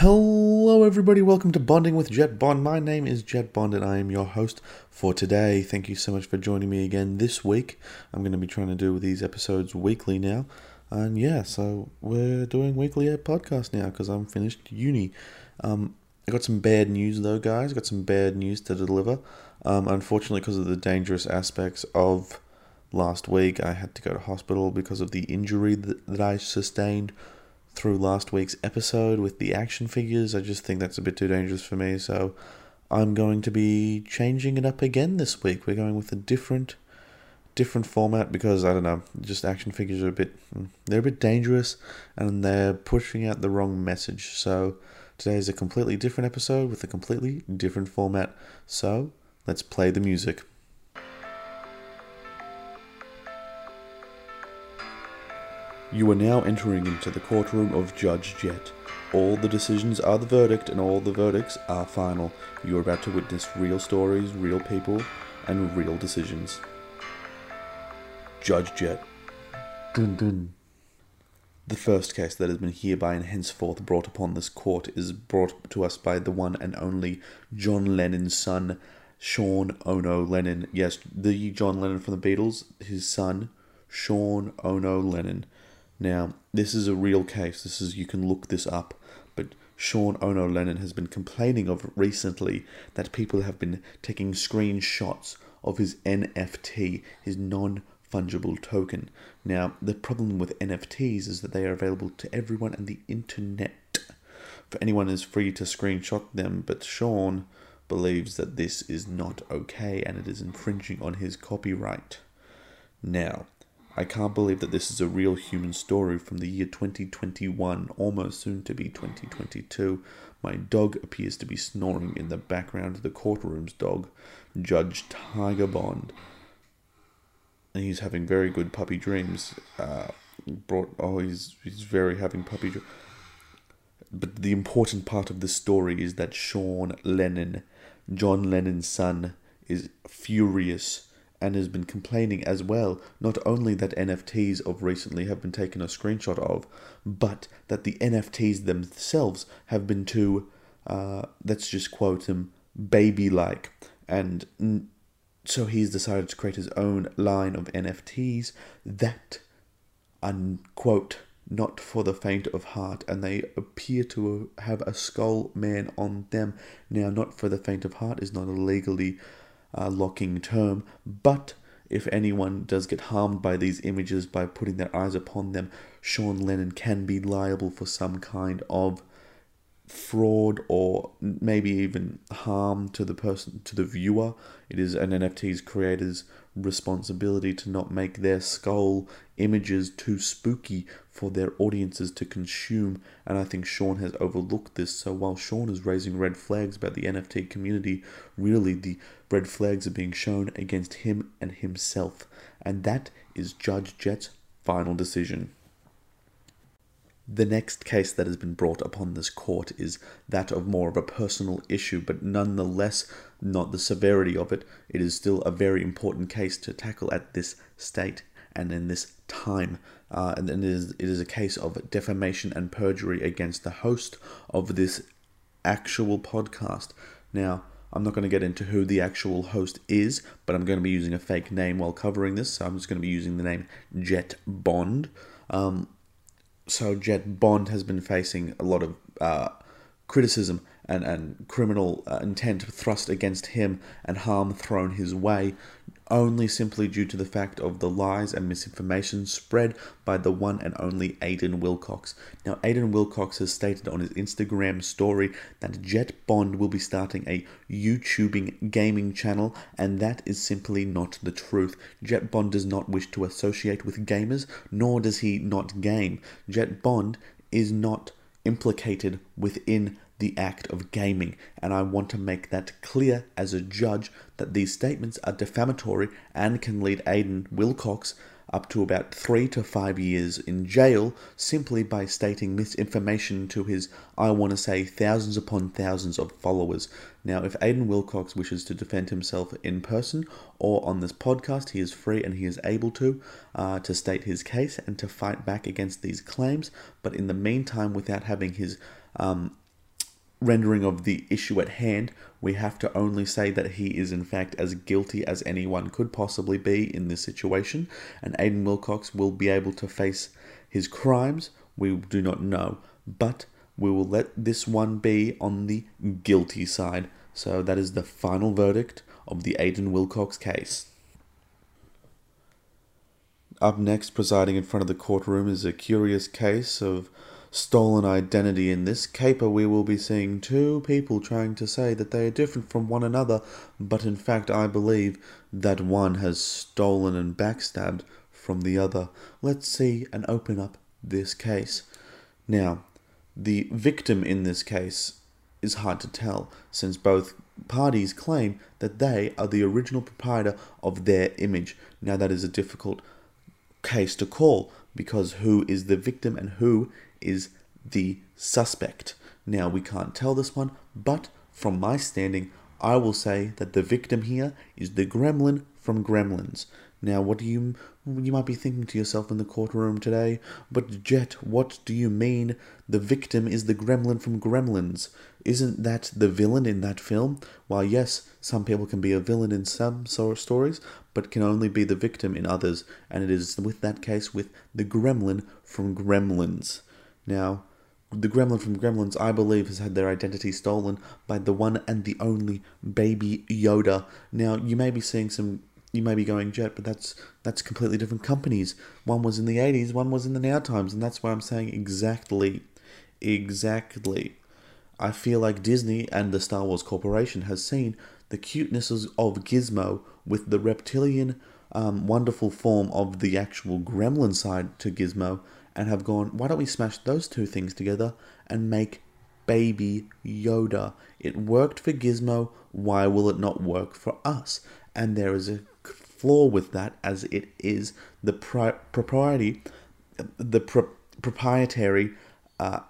Hello, everybody. Welcome to Bonding with Jet Bond. My name is Jet Bond, and I am your host for today. Thank you so much for joining me again this week. I'm going to be trying to do these episodes weekly now. And yeah, so we're doing weekly podcast now because I'm finished uni. Um, I got some bad news though, guys. got some bad news to deliver. Um, unfortunately, because of the dangerous aspects of last week, I had to go to hospital because of the injury that, that I sustained through last week's episode with the action figures. I just think that's a bit too dangerous for me, so I'm going to be changing it up again this week. We're going with a different different format because I don't know, just action figures are a bit mm, they're a bit dangerous and they're pushing out the wrong message. So today is a completely different episode with a completely different format. So, let's play the music. You are now entering into the courtroom of Judge Jet. All the decisions are the verdict, and all the verdicts are final. You are about to witness real stories, real people, and real decisions. Judge Jet. Dun dun. The first case that has been hereby and henceforth brought upon this court is brought to us by the one and only John Lennon's son, Sean Ono Lennon. Yes, the John Lennon from the Beatles, his son, Sean Ono Lennon. Now, this is a real case. This is you can look this up, but Sean Ono Lennon has been complaining of recently that people have been taking screenshots of his NFT, his non fungible token. Now, the problem with NFTs is that they are available to everyone on the internet. For anyone is free to screenshot them, but Sean believes that this is not okay and it is infringing on his copyright. Now, I can't believe that this is a real human story from the year 2021, almost soon to be 2022. My dog appears to be snoring in the background. Of the courtroom's dog, Judge Tiger Bond. And he's having very good puppy dreams. Uh, brought oh, he's he's very having puppy dreams. But the important part of the story is that Sean Lennon, John Lennon's son, is furious and has been complaining as well, not only that NFTs of recently have been taken a screenshot of, but that the NFTs themselves have been too, uh, let's just quote him, baby like. And so he's decided to create his own line of NFTs that, unquote, not for the faint of heart, and they appear to have a skull man on them. Now, not for the faint of heart is not a legally uh, locking term, but if anyone does get harmed by these images by putting their eyes upon them, Sean Lennon can be liable for some kind of fraud or maybe even harm to the person to the viewer. It is an nft's creator's responsibility to not make their skull images too spooky for their audiences to consume and i think sean has overlooked this. So while sean is raising red flags about the nft community really the red flags are being shown against him and himself and that is judge jet's final decision the next case that has been brought upon this court is that of more of a personal issue, but nonetheless, not the severity of it. It is still a very important case to tackle at this state and in this time. Uh, and it is, it is a case of defamation and perjury against the host of this actual podcast. Now, I'm not going to get into who the actual host is, but I'm going to be using a fake name while covering this. So I'm just going to be using the name Jet Bond. Um, so Jet Bond has been facing a lot of uh, criticism and, and criminal uh, intent thrust against him and harm thrown his way only simply due to the fact of the lies and misinformation spread by the one and only Aidan Wilcox. Now, Aidan Wilcox has stated on his Instagram story that Jet Bond will be starting a YouTubing gaming channel, and that is simply not the truth. Jet Bond does not wish to associate with gamers, nor does he not game. Jet Bond is not implicated within the act of gaming, and I want to make that clear as a judge that these statements are defamatory and can lead Aidan Wilcox up to about three to five years in jail simply by stating misinformation to his, I want to say, thousands upon thousands of followers. Now, if Aidan Wilcox wishes to defend himself in person or on this podcast, he is free and he is able to uh, to state his case and to fight back against these claims. But in the meantime, without having his um, rendering of the issue at hand, we have to only say that he is in fact as guilty as anyone could possibly be in this situation, and Aidan Wilcox will be able to face his crimes. We do not know, but we will let this one be on the guilty side. So that is the final verdict of the Aidan Wilcox case. Up next, presiding in front of the courtroom, is a curious case of stolen identity. In this caper, we will be seeing two people trying to say that they are different from one another, but in fact, I believe that one has stolen and backstabbed from the other. Let's see and open up this case. Now, the victim in this case is hard to tell, since both parties claim that they are the original proprietor of their image. Now, that is a difficult case to call because who is the victim and who is the suspect. Now, we can't tell this one, but from my standing, I will say that the victim here is the gremlin from Gremlins. Now, what do you you might be thinking to yourself in the courtroom today? But Jet, what do you mean? The victim is the gremlin from Gremlins. Isn't that the villain in that film? While yes, some people can be a villain in some sort of stories, but can only be the victim in others, and it is with that case with the gremlin from Gremlins. Now, the gremlin from Gremlins, I believe, has had their identity stolen by the one and the only Baby Yoda. Now, you may be seeing some you may be going jet, but that's that's completely different companies. One was in the eighties, one was in the now times, and that's why I'm saying exactly, exactly. I feel like Disney and the Star Wars Corporation has seen the cutenesses of Gizmo with the reptilian, um, wonderful form of the actual gremlin side to Gizmo, and have gone, why don't we smash those two things together and make Baby Yoda? It worked for Gizmo, why will it not work for us? And there is a flaw with that, as it is the pri- propriety, the pro- proprietary uh,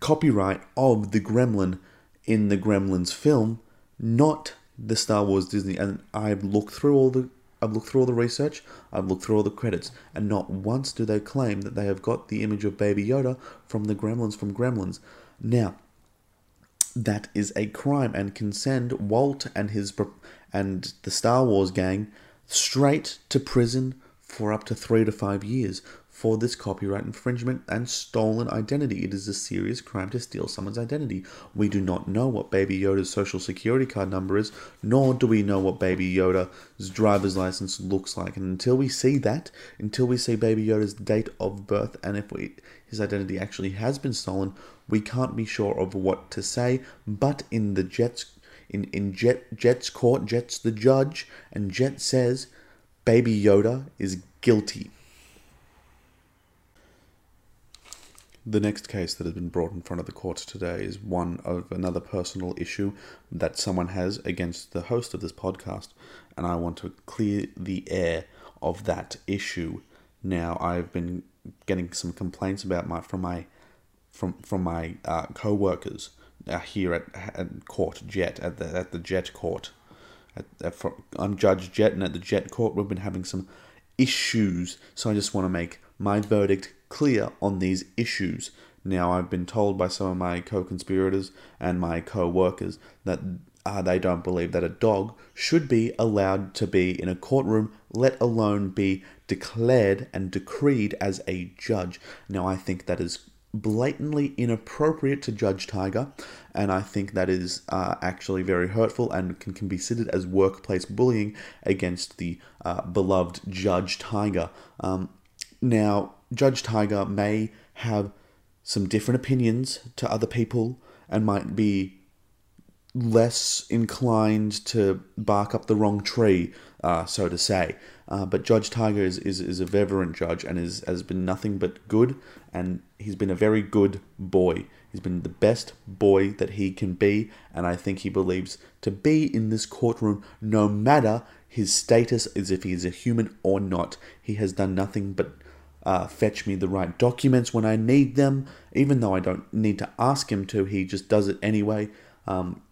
copyright of the Gremlin in the Gremlins film, not the Star Wars Disney. And I've looked through all the I've looked through all the research, I've looked through all the credits, and not once do they claim that they have got the image of Baby Yoda from the Gremlins from Gremlins. Now, that is a crime and can send Walt and his and the Star Wars gang straight to prison for up to three to five years for this copyright infringement and stolen identity. It is a serious crime to steal someone's identity. We do not know what Baby Yoda's social security card number is, nor do we know what Baby Yoda's driver's license looks like. And until we see that, until we see Baby Yoda's date of birth and if we, his identity actually has been stolen, we can't be sure of what to say. But in the Jets in, in Jet Jet's court, Jet's the judge, and Jet says Baby Yoda is guilty. The next case that has been brought in front of the court today is one of another personal issue that someone has against the host of this podcast, and I want to clear the air of that issue. Now, I've been getting some complaints about my from my from from my uh, co-workers uh, here at, at court Jet at the at the Jet court. At, at, for, I'm Judge Jet, and at the Jet court we've been having some issues. So I just want to make my verdict clear on these issues. Now I've been told by some of my co-conspirators and my co-workers that uh, they don't believe that a dog should be allowed to be in a courtroom, let alone be declared and decreed as a judge. Now I think that is blatantly inappropriate to Judge Tiger, and I think that is uh, actually very hurtful and can, can be considered as workplace bullying against the uh, beloved Judge Tiger. Um, now, Judge Tiger may have some different opinions to other people and might be less inclined to bark up the wrong tree, uh, so to say. Uh, but Judge Tiger is, is, is a reverent judge and is, has been nothing but good, and he's been a very good boy. He's been the best boy that he can be, and I think he believes to be in this courtroom no matter his status as if he is a human or not. He has done nothing but uh, fetch me the right documents when I need them, even though I don't need to ask him to, he just does it anyway. Um,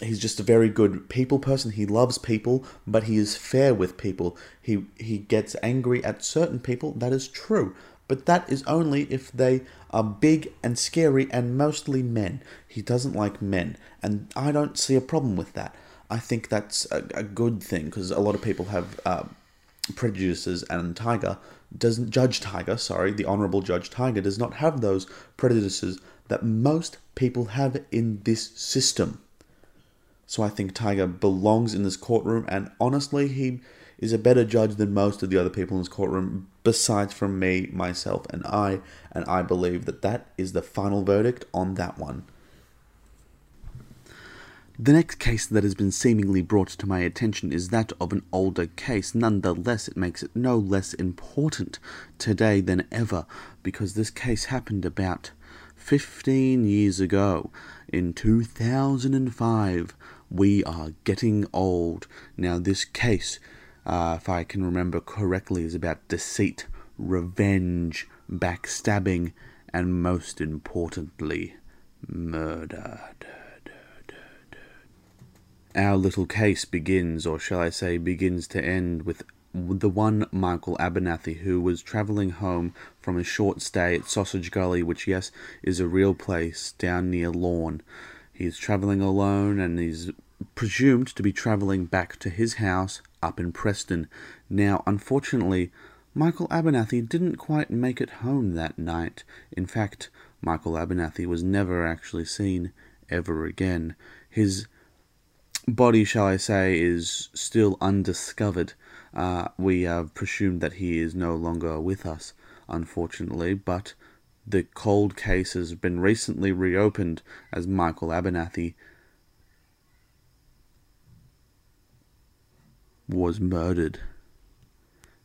he's just a very good people person. He loves people, but he is fair with people. He he gets angry at certain people. That is true, but that is only if they are big and scary and mostly men. He doesn't like men, and I don't see a problem with that. I think that's a, a good thing because a lot of people have uh, prejudices, and Tiger doesn't. Judge Tiger, sorry, the Honorable Judge Tiger does not have those prejudices that most people have in this system. So I think Tiger belongs in this courtroom, and honestly, he is a better judge than most of the other people in this courtroom, besides from me, myself, and I. And I believe that that is the final verdict on that one. The next case that has been seemingly brought to my attention is that of an older case. Nonetheless, it makes it no less important today than ever because this case happened about 15 years ago in 2005. We are getting old. Now, this case, uh, if I can remember correctly, is about deceit, revenge, backstabbing, and most importantly, murder. Our little case begins, or shall I say, begins to end, with the one Michael Abernathy who was travelling home from a short stay at Sausage Gully, which, yes, is a real place down near Lorne. He's travelling alone and he's presumed to be travelling back to his house up in Preston. Now, unfortunately, Michael Abernathy didn't quite make it home that night. In fact, Michael Abernathy was never actually seen ever again. His body, shall I say, is still undiscovered. Uh, we have presumed that he is no longer with us, unfortunately, but the cold case has been recently reopened as Michael Abernathy was murdered.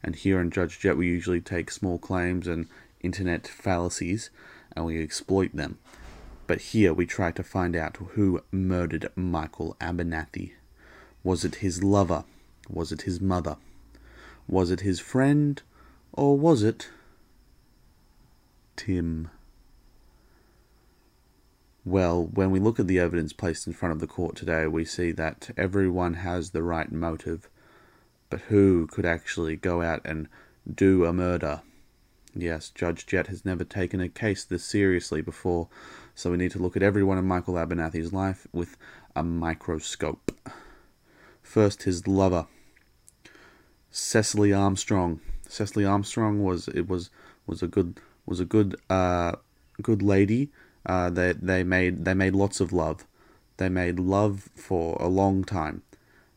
And here in Judge Jet, we usually take small claims and internet fallacies and we exploit them. But here we try to find out who murdered Michael Abernathy. Was it his lover? Was it his mother? Was it his friend? Or was it Tim? Well, when we look at the evidence placed in front of the court today, we see that everyone has the right motive. But who could actually go out and do a murder? Yes, Judge Jet has never taken a case this seriously before, so we need to look at everyone in Michael Abernathy's life with a microscope. First, his lover, Cecily Armstrong. Cecily Armstrong was it was was a good was a good uh, good lady. Uh, they they made they made lots of love. They made love for a long time.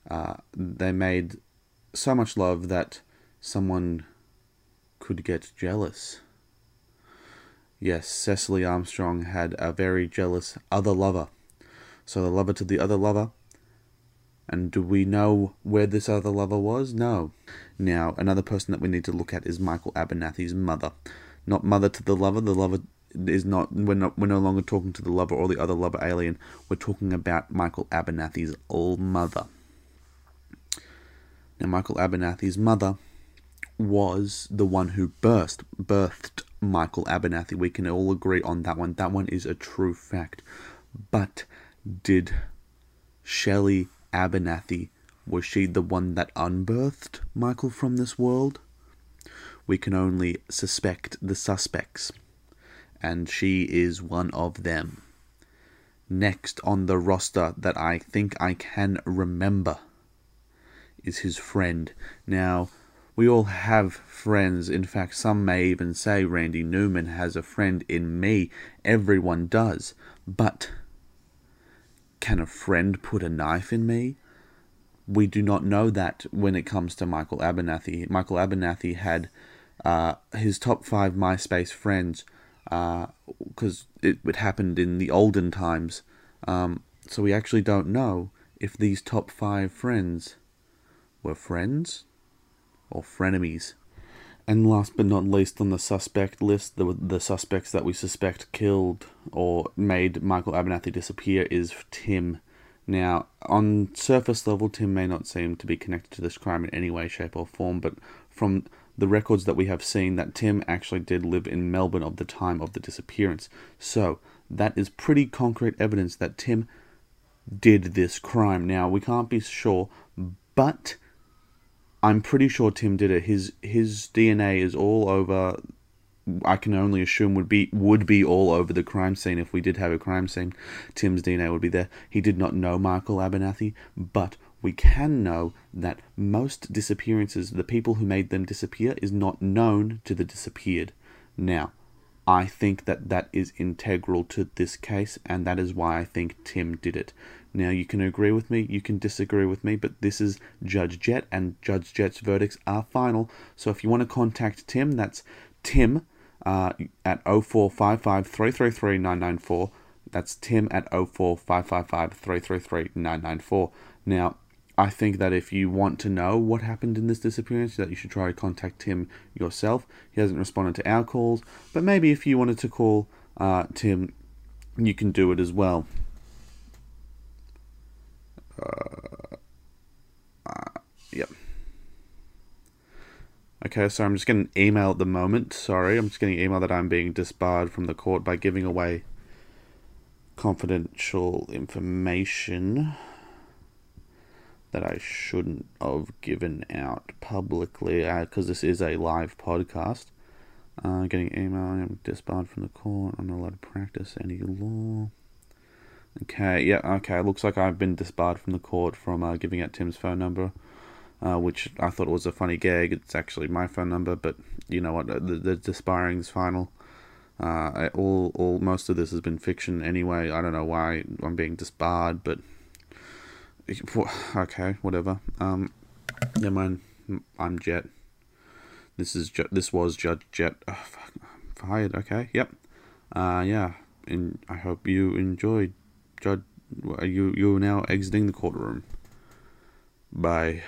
Uh, they made so much love that someone could get jealous. Yes, Cecily Armstrong had a very jealous other lover. So the lover to the other lover. And do we know where this other lover was? No. Now, another person that we need to look at is Michael Abernathy's mother. Not mother to the lover. The lover is not. We're not. We're no longer talking to the lover or the other lover alien. We're talking about Michael Abernathy's old mother. Now, Michael Abernathy's mother was the one who burst, birthed Michael Abernathy. We can all agree on that one. That one is a true fact. But did Shelley Abernathy, was she the one that unbirthed Michael from this world? We can only suspect the suspects, and she is one of them. Next on the roster that I think I can remember is his friend. Now, we all have friends. In fact, some may even say Randy Newman has a friend in me. Everyone does. But can a friend put a knife in me? We do not know that when it comes to Michael Abernathy. Michael Abernathy had uh, his top five MySpace friends because uh, it, it happened in the olden times. Um, so we actually don't know if these top five friends were friends or frenemies. And last but not least on the suspect list, the, the suspects that we suspect killed or made Michael Abernathy disappear is Tim. Now, on surface level, Tim may not seem to be connected to this crime in any way, shape, or form, but from the records that we have seen, that Tim actually did live in Melbourne of the time of the disappearance. So, that is pretty concrete evidence that Tim did this crime. Now, we can't be sure, but I'm pretty sure Tim did it. His his DNA is all over I can only assume would be would be all over the crime scene if we did have a crime scene. Tim's DNA would be there. He did not know Michael Abernathy, but we can know that most disappearances, the people who made them disappear, is not known to the disappeared. Now, I think that that is integral to this case, and that is why I think Tim did it. Now, you can agree with me, you can disagree with me, but this is Judge Jet, and Judge Jet's verdicts are final. So if you want to contact Tim, that's Tim uh, at 0455 That's Tim at 0455 Now, I think that if you want to know what happened in this disappearance, that you should try to contact Tim yourself. He hasn't responded to our calls, but maybe if you wanted to call uh, Tim, you can do it as well. Uh, yep. Okay, so I'm just getting an email at the moment. Sorry, I'm just getting an email that I'm being disbarred from the court by giving away confidential information that I shouldn't have given out publicly because uh, this is a live podcast. Uh, getting email, I'm disbarred from the court. I'm not allowed to practice any law. Okay, yeah, okay. It Looks like I've been disbarred from the court from uh, giving out Tim's phone number, uh, which I thought was a funny gag. It's actually my phone number, but you know what? The, the disbarring is final. Uh, all, all, most of this has been fiction anyway. I don't know why I'm being disbarred, but okay, whatever. Um, yeah, man, I'm Jet. This is Jet. This was Judge Jet. Oh, fuck, fired. Okay, yep. Uh, yeah. And I hope you enjoyed. Judge, you you are now exiting the courtroom. Bye.